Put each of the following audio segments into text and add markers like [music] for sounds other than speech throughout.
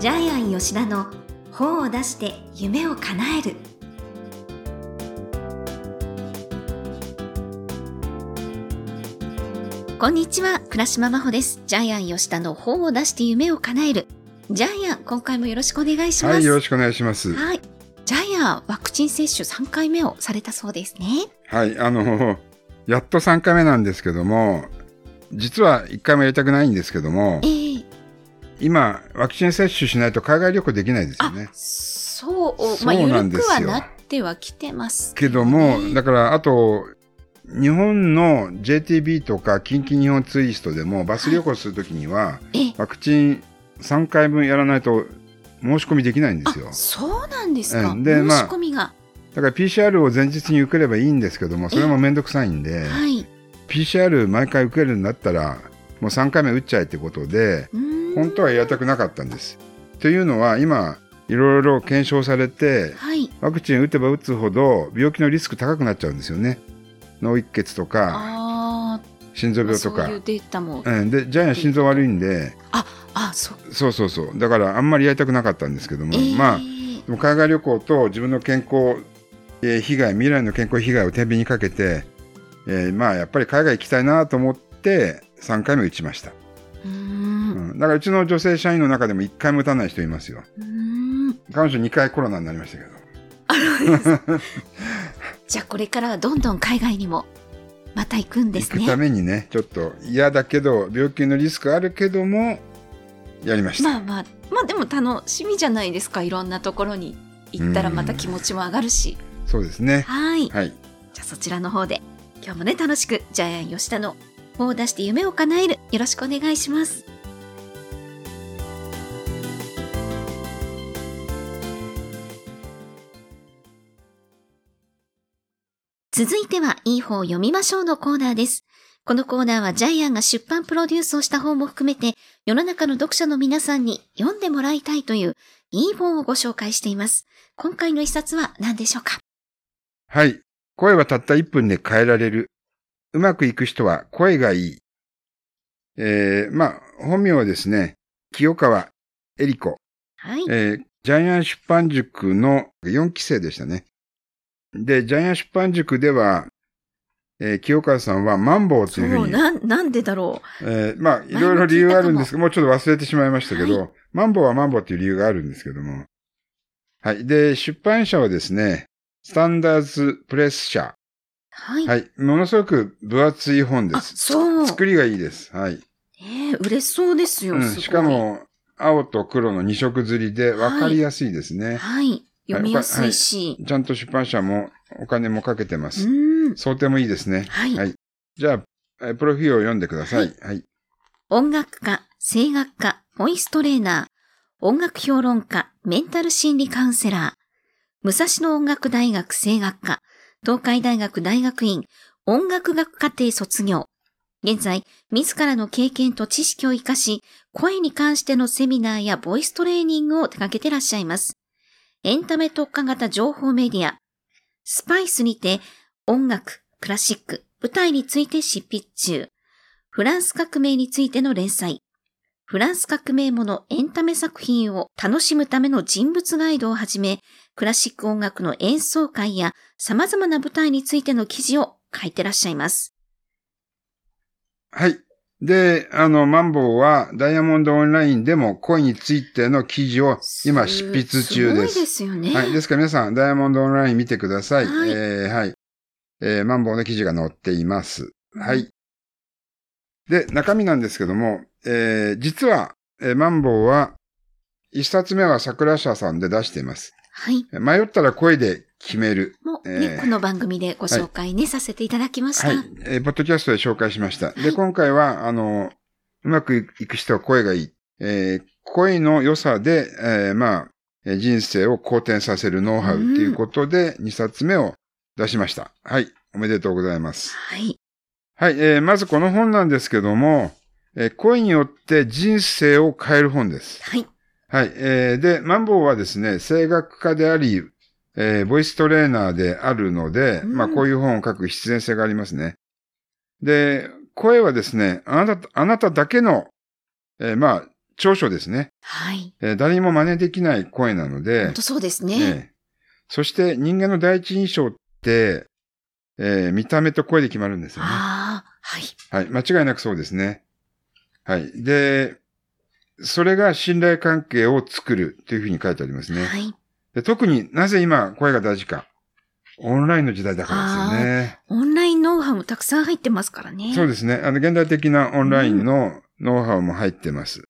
ジャイアン吉田の本を出して夢を叶える。こんにちは倉島真帆です。ジャイアン吉田の本を出して夢を叶える。ジャイアン今回もよろしくお願いします。はい、よろしくお願いします。はい。ジャイアンワクチン接種3回目をされたそうですね。はい、あの、やっと3回目なんですけども、実は1回もやりたくないんですけどもえ、え今、ワクチン接種しないと海外旅行できないですよあね。そうまあ緩くんですよ。はなってはきてますけども、だから、あと、日本の JTB とか近畿日本ツイストでもバス旅行するときには、ええ。ワクチン3回分やらないと申し込みできないんですよ。あ。そうなんですか、うんで申しまあ込みが、だから PCR を前日に受ければいいんですけども、それもめんどくさいんで、はい。PCR 毎回受けるんだったら、もう3回目打っちゃえってことで、うーん本当はやりたくなかったんです。というのは、今、いろいろ検証されて、はいワクチン打てば打つほど病気のリスク高くなっちゃうんですよね。脳一血とか、あ心臓病とか。そういうデータも、うん、で、ジャイアン心臓悪いんで、あそうそうそうそう。だからあんまりやりたくなかったんですけども、えーまあ、でも海外旅行と自分の健康、えー被害、未来の健康被害を天秤にかけて、えーまあ、やっぱり海外行きたいなと思って、3回目打ちました。だからうちの女性社員の中でも1回も打たない人いますよ。彼女2回コロナになりましたけど。[laughs] じゃあこれからはどんどん海外にもまた行くんです行くたねめにね、ちょっと嫌だけど、病気のリスクあるけども、やりました。まあまあまあでも楽しみじゃないですかいろんなところに行ったらまた気持ちも上がるしそうですね。はいはい。じゃあそちらの方で今日もね楽しくジャイアン吉田の本を出して夢を叶えるよろしくお願いします続いてはいい本を読みましょうのコーナーです。このコーナーはジャイアンが出版プロデュースをした本も含めて世の中の読者の皆さんに読んでもらいたいといういい本をご紹介しています。今回の一冊は何でしょうか？はい。声はたった1分で変えられる。うまくいく人は声がいい。えー、まあ、本名はですね、清川恵里子。はい。えージャイアン出版塾の4期生でしたね。で、ジャイアン出版塾では、えー清川さんはマンボウとそいうふうに、うなん、なんでだろえーまあ、いろいろ理由があるんですけど、もうちょっと忘れてしまいましたけど、マンボウはマンボウっていう理由があるんですけども。はい。で、出版社はですね、スタンダーズプレス社。う。はい。はい。ものすごく分厚い本であ、す。そう。作りがいいです。はい。ええ嬉しそうですよ。うん、しか、も、青と黒の2色刷りで分かりやすいですね。はい。読みやすいし。ちゃんと出版社もお金もかけてまうす。ん。想定もいいですね。はいじゃあ、えプロフィールを読んでください。はい。音楽家、声楽家、ボイストレーナー、音楽評論家、メンタル心理カウンセラー、武蔵野音楽大学声楽科、東海大学大学院、音楽学課程卒業。現在、自らの経験と知識を活かし、声に関してのセミナーやボイストレーニングを手掛けてらっしゃいます。エンタメ特化型情報メディア、スパイスにて音楽、クラシック、舞台について執筆中。フランス革命についての連載。フランス革命ものエンタメ作品を楽しむための人物ガイドをはじめ、クラシック音楽の演奏会や様々な舞台についての記事を書いてらっしゃいます。はい。で、あの、マンボウはダイヤモンドオンラインでも恋についての記事を今執筆中すごいです。ですよね。はい。ですから皆さん、ダイヤモンドオンライン見てください。はいえーはい。えーマンボウの記事が載っています。はい。で、中身なんですけども、えー実は、えーマンボウは、一冊目は桜社さんで出しています。はい。迷ったら声で決める。もうね、えーこの番組でご紹介ね、させていただきました。はい。えーポッドキャストで紹介しました。で、今回は、あの、うまくいく人は声がいい。えー声の良さで、えーまあ、えー人生を好転させるノウハウということで、2冊目を出しました。はい。おめでとうございます。はい。はい。えーまずこの本なんですけども、えー声によって人生を変える本です。はい。はい。えーで、マンボウはですね、声楽家であり、えーボイストレーナーであるので、うんまあこういう本を書く必然性がありますね。で、声はですね、あなた、あなただけの、えーまあ、長所ですね。はい。えー誰にも真似できない声なので本、当そうですね。ええそして人間の第一印象って、えー見た目と声で決まるんですよね。ああ、はい。はい。間違いなくそうですね。はい。で、それが信頼関係を作るというふうに書いてありますね。はい。で特になぜ今声が大事か。オンラインの時代だからですよね。オンラインノウハウもたくさん入ってますからね。そうですね。あの、現代的なオンラインのノウハウも入ってます。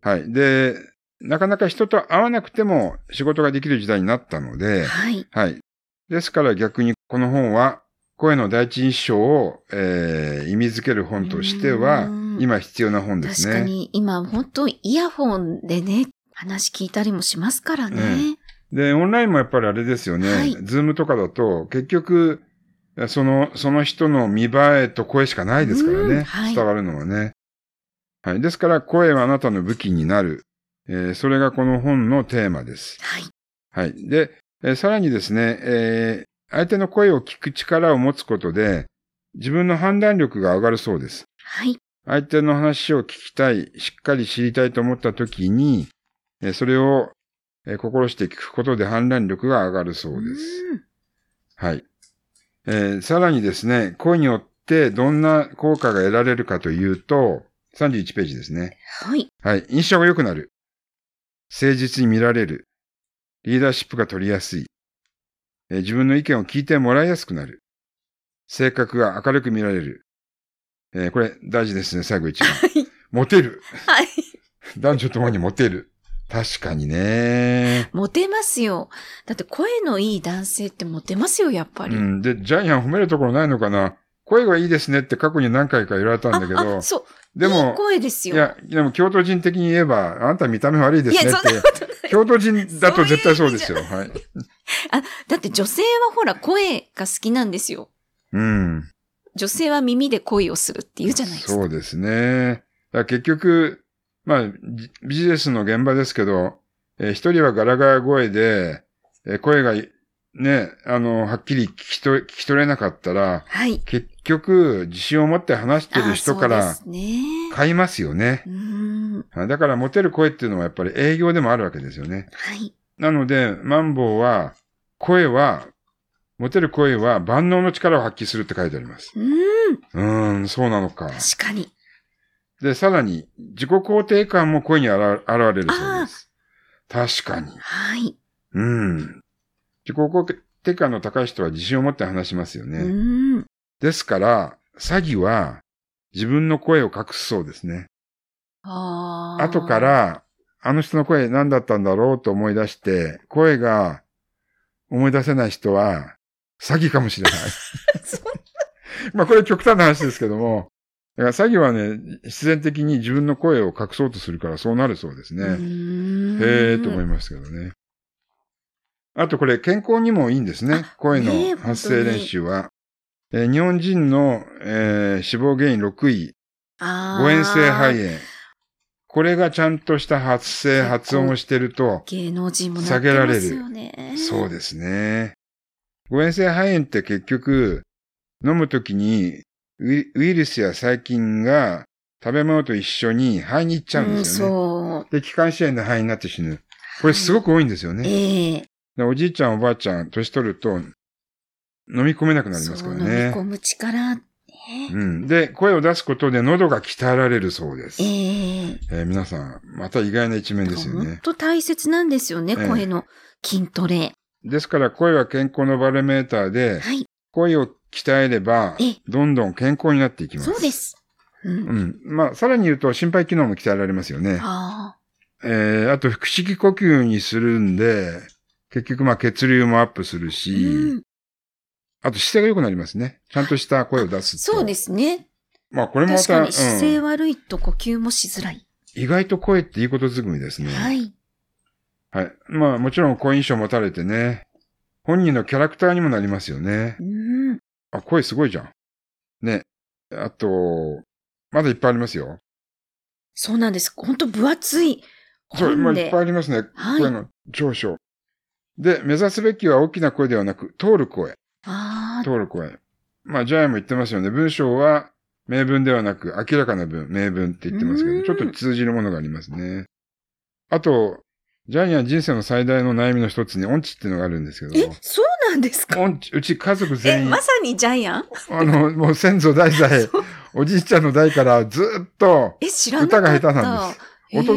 はい。で、なかなか人と会わなくても仕事ができる時代になったので、はい。はい。ですから逆にこの本は声の第一印象を、えー意味づける本としてはうん今必要な本ですね。確かに、今、本当イヤホンでね、話聞いたりもしますからね。で、オンラインもやっぱりあれですよね。はいズームとかだと結局、その、その人の見栄えと声しかないですからね。うんはい伝わるのはね。はい。ですから声はあなたの武器になる。えーそれがこの本のテーマです。はい。はい。で、えーさらにですね、えー相手の声を聞く力を持つことで、自分の判断力が上がるそうです。はい。相手の話を聞きたい、しっかり知りたいと思ったときに、えーそれを、えー心して聞くことで判断力が上がるそうです。うんはい。えーさらにですね、声によってどんな効果が得られるかというと、31ページですね。はい。はい。印象が良くなる。誠実に見られる。リーダーシップが取りやすい。えー自分の意見を聞いてもらいやすくなる。性格が明るく見られる。えーこれ大事ですね、最後一番。[laughs] はい。モテる。はい。男女ともにモテる。確かにね。モテますよ。だって声のいい男性ってモテますよ、やっぱり。うん。で、ジャイアン褒めるところないのかな声がいいですねって過去に何回か言われたんだけどああ、、そう。いいでも、声ですよ。いや、でも京都人的に言えば、あんた見た目悪いですねいやそんなって、京都人だと絶対そうですよ。はい。だって女性はほら声が好きなんですよ。うん。女性は耳で恋をするって言うじゃないですか。そうですね。結局、まあ、じビジネスの現場ですけど、えー一人はガラガラ声で、えー声がいね、あの、はっきり聞きと聞き取れなかったら、はい。結局、自信を持って話してる人かあら。買いますよね。うーん。あだから、モテる声っていうのはやっぱり営業でもあるわけですよね。はい。なので、マンボウは、声は、モテる声は万能の力を発揮するって書いてあります。うーん。うーん、そうなのか。確かに。で、さらに、自己肯定感も声にあら現れるそうです。確かに。はい。うん。自己肯定感の高い人は自信を持って話しますようね。ーん。ですから、詐欺は自分の声を隠すそうですね。ああ。後か。ら、あの人の声何だったんだろうと思い出して、声が思い出せない人は、詐欺かもしれない。[laughs] まあこれ極端な話ですけども、だから詐欺はね、必然的に自分の声を隠そうとするからそうなるそうですね。へえと思いますけどね。あとこれ健康にもいいんですねあ。声の発声練習は。えー日本人の、えー死亡原因6位、誤嚥性肺炎。これがちゃんとした発声、発音をしてると、芸能人もるすよね。そうですね。誤嚥性肺炎って結局、飲むときにウイルスや細菌が食べ物と一緒に肺に行っちゃうんですよね。うん、そう。で、気管支炎で肺になって死ぬ。これすごく多いんですよね。ええでおじいちゃんおばあちゃん、年取ると、飲み込めなくなりますからそう飲みね込。む力、ねうん。で、声を出すことで喉が鍛えられるそうです。えええー皆さん、また意外な一面ですよ本ね。当大切なんですよね、ええ声の筋トレ。ですから、声は健康のバロメーターで、はい。声を鍛えればええ、どんどん健康になっていきます。そうで。す。うん。うん。まあ、さらに言うと、心肺機能も鍛えられますよね。あえー、あと、腹式呼吸にするんで、結局、まあ、血流もアップするあ。し、うん。あと姿勢が良くなりますね。ちゃんとした声を出すと。そうですね。まあ、これもまた、確かに姿勢うん悪いと呼吸もしづらい。意外と声っていいことずくめですね。はい。はい。まあ、もちろん好印象を持たれてね、本人のキャラクターにもなりますよね。うん。あ、声すごいじゃん。ね。あと、まだいっぱいありますよ。そうなんです。本当分厚いそう、まあ、いっぱい。ありますね。はい声の上昇。で、目指すべきは大きな声ではなく、通る声。ああ。通る声。まあ、ジャイアンも言ってますよね。文章は、名分ではなく、明らかな文、名分って言ってますけど、うんちょっと通じるものがありますね。あと、ジャイアン人生の最大の悩みの一つに、音痴っていうのがあるんですけど、、えそうなんですか？音痴、うち家族え、全員ま、さにジャイアン？あの、もう先祖代々、[laughs] おじいちゃんの代からずっと、え、知らなかった。歌が下手なんです。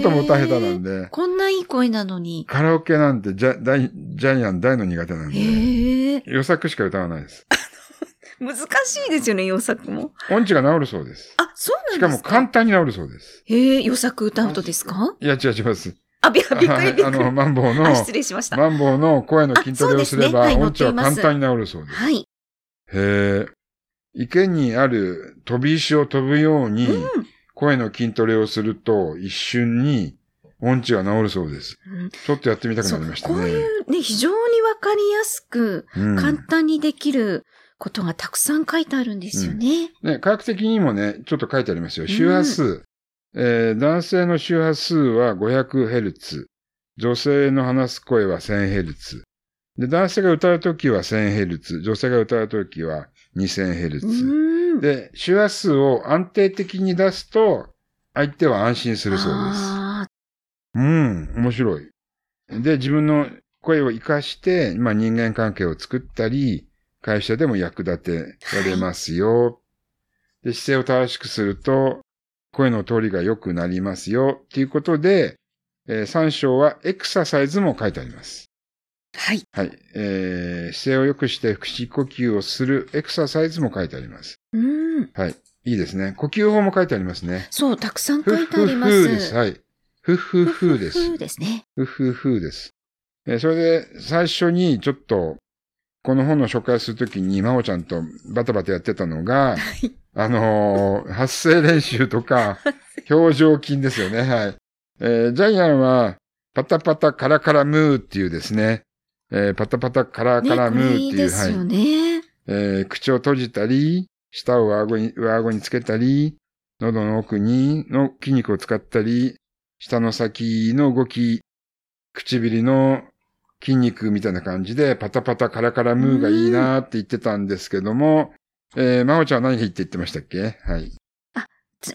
弟も歌下手なんで。で、こんないい声なのに。カラオケなんてジャ大ジャイアン大の苦手なんで。予作しか歌わないです。[laughs] 難しいですよね、予作も。音痴が治るそうです。あ、そうなんしかもですか簡単に治るそうです。へえ、予作歌うとですか？いや、違う違います。あ、びびっくりびっくり。あの、マンボウの、あ、失礼しました。マンボウの声の筋トレをすれば、音痴は簡単に治るそうです。はい。へえ。池にある飛び石を飛ぶように、うん声の筋トレをすると、一瞬に音痴が治るそうです。うんちょっとやってみたくなりましたこういね。うね、非常にわかりやすく、うん簡単にできることがたくさん書いてあるんですよね。ね、科学的にもね、ちょっと書いてありますよ。周波数。えー男性の周波数は 500Hz。女性の話す声は 1000Hz。で、男性が歌うときは 1000Hz。女性が歌うときは 2000Hz。うん。で、周波数を安定的に出すと、相手は安心するそうです。あうん、面白い。で、自分の声を活かして、まあ人間関係を作ったり、会社でも役立てられますよ。で、姿勢を正しくすると、声の通りが良くなりますよ。っていうことで、え3章はエクササイズも書いてあります。ーはい。はい。えー、姿勢を良くして腹式呼吸をするエクササイズも書いてあります。うん。はい。いいですね。呼吸法も書いてありますね。そう、たくさんふ書いてありまふす。ふです。はい。ふふふです。ふふですね。ふふふです。えーそれで、最初にちょっと、この本の紹介するときに、まおちゃんとバタバタやってたのが、あのー発声練習とか、表情筋ですよね。はい。えージャイアンは、パタパタカラカラムーっていうですね、えーパタパタカラカラムーっていう、ですよね。えー口を閉じたり、舌を上顎に、上顎につけたり、喉の奥にの筋肉を使ったり、舌の先の動き、唇の筋肉みたいな感じで、パタパタカラカラムーがいいなーって言ってたんですけども、えー、まおちゃんは何がいいって言ってましたっけ？はい。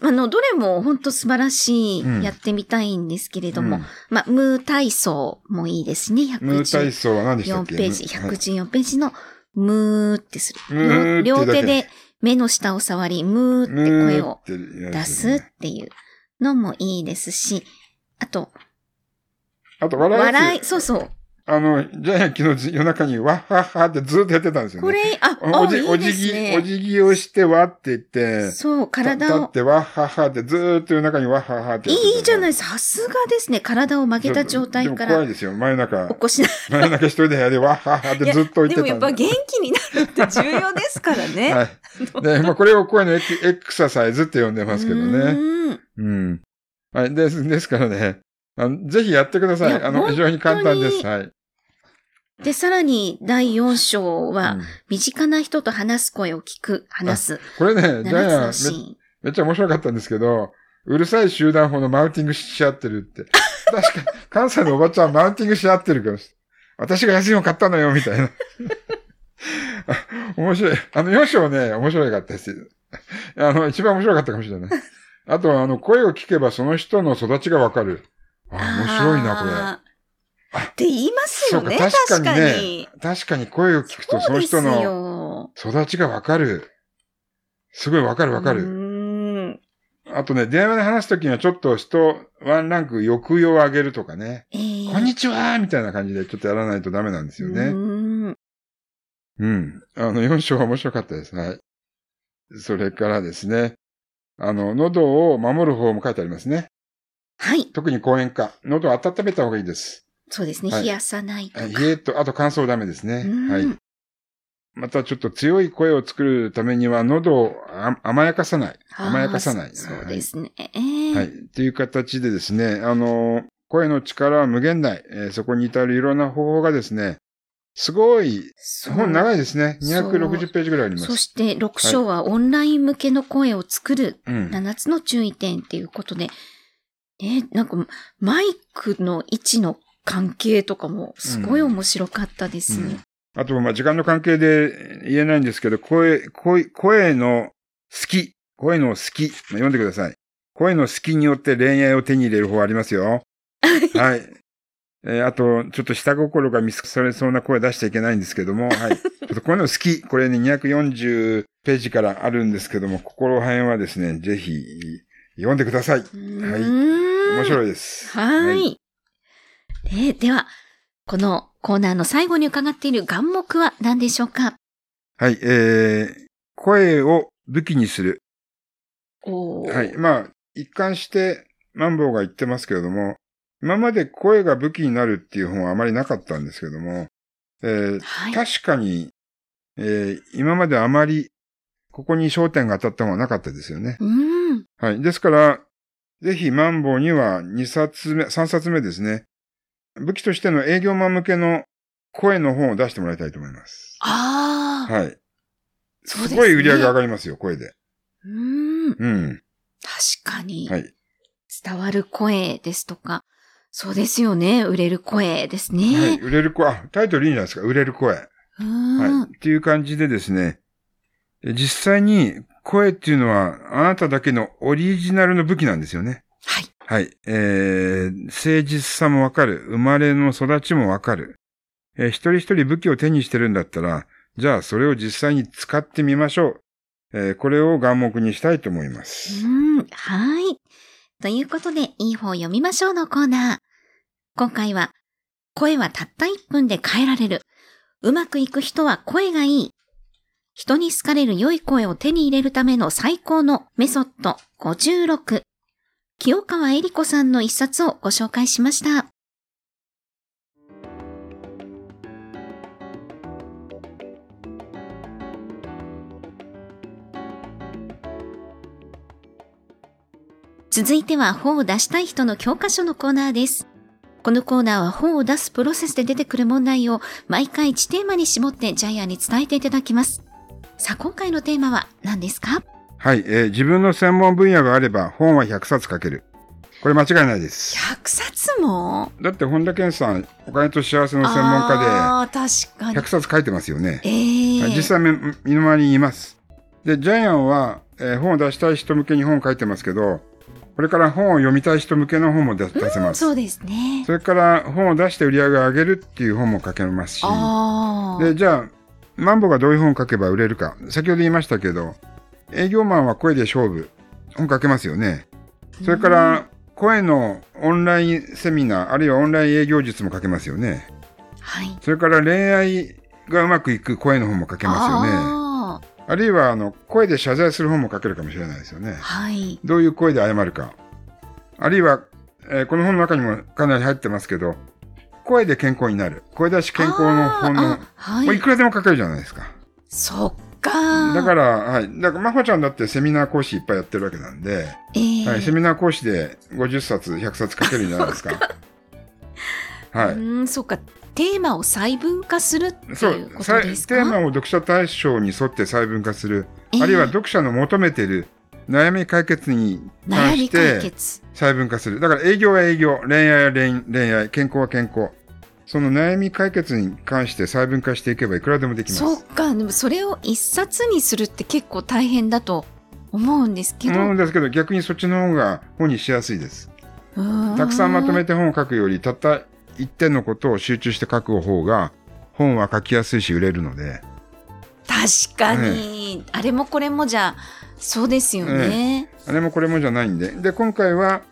あの、どれも本当素晴らしい、うん。やってみたいんですけれども、うん。まあ、ムー体操もいいですね。ムー体114操は何でしたっけ？ページ、はい。114ページのムーってする。両手で目の下を触り、ムーって声を出ですね。っていうのもいいですし、あと、あと、笑い笑い、そうそう。あの、ジャイアン昨日夜中にわっはっはってずっとやってたんですよね。これ、あ、おじ、あいいでおじぎ、お辞儀をしてわって言って、そう、体を立っ、てわっはっはってずーっと夜中にわっはっはっていいじゃない。さすがですね。体を曲げた状態かでも怖らいですよ。真夜中起、こしな真夜中一人で部屋でわっはっはってずっと言ってたんでもやっぱ元気になるって重要ですからね。はい。で、まあこれを声のエクエクササイズって呼んでますけどうね。ーんうん。はい。です、ですからね、あのぜひやってください。いやあの、非常に簡単です。はい。で、さらに第4章は、うん身近な人と話す声を聞く、話す。これね、ジャイアン7つのシめ。めっちゃ面白かったんですけど、うるさい集団法のマウンティングし合ってるって。[laughs] 確かに、関西のおばちゃんマウンティングし合ってるから。私が安いの買ったのよ、みたいな。あ [laughs] 面白い。あの、4章ね、面白かったです。あの、一番面白かったかもしれない。あと、あの、声を聞けばその人の育ちがわかる。あ、面白いな、これ。って言いますよね。確かににね。確かに声を聞くとその人のよ育ちがわかる。すごいわかるわかうる。あとね、電話で話すときにはちょっと人、ワンランク抑揚を上げるとかね。えーこんにちはみたいな感じでちょっとやらないとダメなんですようね。うん。あの、4章は面白かったです。はい。それからですね、あの、喉を守る方も書いてありますね。はい。特に講演家。喉を温めた方がいいです。そうですね。はい冷やさないとか。冷えと、あと乾燥ダメですね。うんはい。またちょっと強い声を作るためには喉をあ甘やかさない。甘やかさない。そそうですね。はい。っていう形でですね、あの、声の力は無限大。えーそこに至るいろんな方法がですね、すごい、本長いですね。そう260ページぐらいあります。そして6章はオンライン向けの声を作るうん。7つの注意点っていうことで、ね、なんかマイクの位置の関係とかもすごい面白かったです。うんあと、まあ、時間の関係で言えないんですけど、声、声、声の好き。声の好き、読んでください。声の好きによって恋愛を手に入れる方ありますよ。[laughs] はい。えーあと、ちょっと下心が見透かされそうな声出しちゃいけないんですけども、はい。ちょっとこういうの好き。これね、240ページからあるんですけども、心辺はですね、ぜひ、読んでください。は面い。白いです。はい。ででは、このコーナーの最後に伺っている眼目は何でしょうか？はい、えー、声を武器にする。はい。まあ、一貫して、マンボウが言ってますけれども、今まで声が武器になるっていう本はあまりなかったんですけども、えーはい。確かに、えー今まであまり、ここに焦点が当たったのはなかったですよね。うん。はい。ですから、ぜひマンボウには2冊目、3冊目ですね。武器としての営業マン向けの声の本を出してもらいたいと思います。ああ。はい。すねすごい売り上げ上がりますよ、声で。うん。うん。確かに。はい。伝わる声ですとか。そうですよね。売れる声ですはい。ね。売れる声、あ、タイトルいいんじゃないですか。売れる声。うん。はい。っていう感じでですね、え実際に声っていうのはあなただけのオリジナルの武器なんですよね。はい。はい。えー、誠実さもわかる。生まれの育ちもわかる。えー一人一人武器を手にしてるんだったら、じゃあそれを実際に使ってみましょう。えーこれを眼目にしたいと思います。うん。はい。ということで、いい方を読みましょうのコーナー。今回は、声はたった1分で変えられる。うまくいく人は声がいい。人に好かれる良い声を手に入れるための最高のメソッド56。清川恵里子さんの一冊をご紹介しました。続いては本を出したい人の教科書のコーナーです。このコーナーは本を出すプロセスで出てくる問題を毎回1テーマに絞ってジャイアンに伝えていただきます。さあ、今回のテーマは何ですか？はい、えー自分の専門分野があれば本は100冊書ける。これ間違いないです。?100 冊も？だって本田健さん、お金と幸せの専門家ああ、確かでに。100冊書いてますよね。ええはい実際目身の回りにいます。で、ジャイアンは、えー本を出したい人向けに本を書いてますけど、これから本を読みたい人向けの本も出出せます。そうですねそ。れから本を出して売り上げを上げるっていう本も書けますし。で、じゃあ、マンボがどういう本を書けば売れるか。先ほど言いましたけど、営業マンは声で勝負。本書けますよね。それから、声のオンラインセミナー、あるいはオンライン営業術も書けますよね。はい。それから恋愛がうまくいく声の本も書けますよね。ああるいは、あの、声で謝罪する本も書けるかもしれないですよねあ。。はい。どういう声で謝るか。あるいは、えーこの本の中にもかなり入ってますけど、声で健康になる。声出し健康の本の、はい。いくらでも書けるじゃないですか。そっか。だから、はい。だから、まほちゃんだってセミナー講師いっぱいやってるわけなんで、ええはい、セミナー講師で50冊、100冊書けるんじゃないですか？[laughs] はい。うん、そっか。テーマを細分化するってそいうこ、とですか？テーマを読者対象に沿って細分化する。ええあるいは読者の求めている悩み解決に関して決。細分化する。だから営業は営業、恋愛は恋恋愛、健康は健康。その悩み解決に関して細分化していけばいくらでもできます。そっか。でもそれを一冊にするって結構大変だと思うんですけど。思うんですけど、逆にそっちの方が本にしやすいです。うんたくさんまとめて本を書くより、たった一点のことを集中して書く方が、本は書きやすいし売れるので、確かに、あれもこれもじゃあそうですよね。あれもこれもじゃないんで。で、今回は、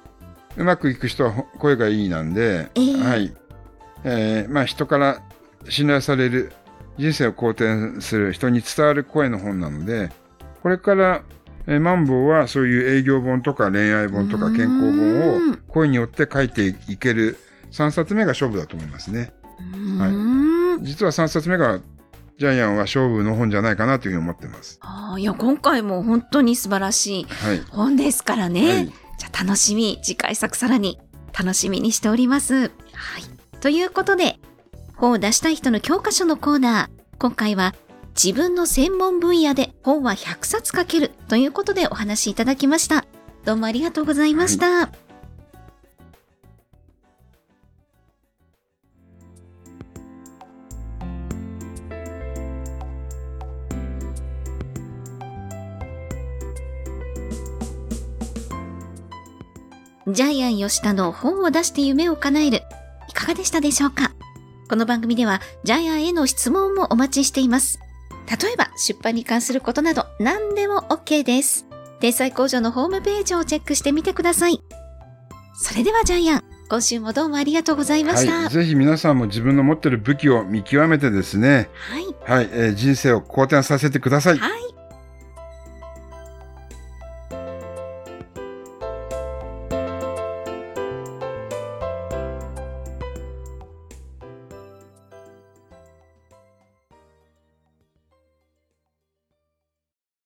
うまくいく人は声がいいなんで、ええはい。えーまあ人から信頼される、人生を肯定する人に伝わる声の本なので、これから、えーマンボウはそういう営業本とか恋愛本とか健康本うんを声によって書いていける3冊目が勝負だと思いますね。うん実は3冊目がジャイアンは勝負の本じゃないかなというふうに思ってます。あーいや今回も本当に素晴らしいはい。本ですからね。はいじゃあ楽しみ次回作さらに楽しみにしております。はい。ということで本を出したい人の教科書のコーナー今回は自分の専門分野で本は100冊書けるということでお話しいただきました。どうもありがとうございました。ジャイアン吉田の本を出して夢を叶える。いかがでしたでしょうか？この番組ではジャイアンへの質問もお待ちしています。例えば出版に関することなど何でも OK です。天才工場のホームページをチェックしてみてください。それではジャイアン、今週もどうもありがとうございました。はい。ぜひ皆さんも自分の持ってる武器を見極めてですね、はい。はい、えー人生を好転させてください。はい。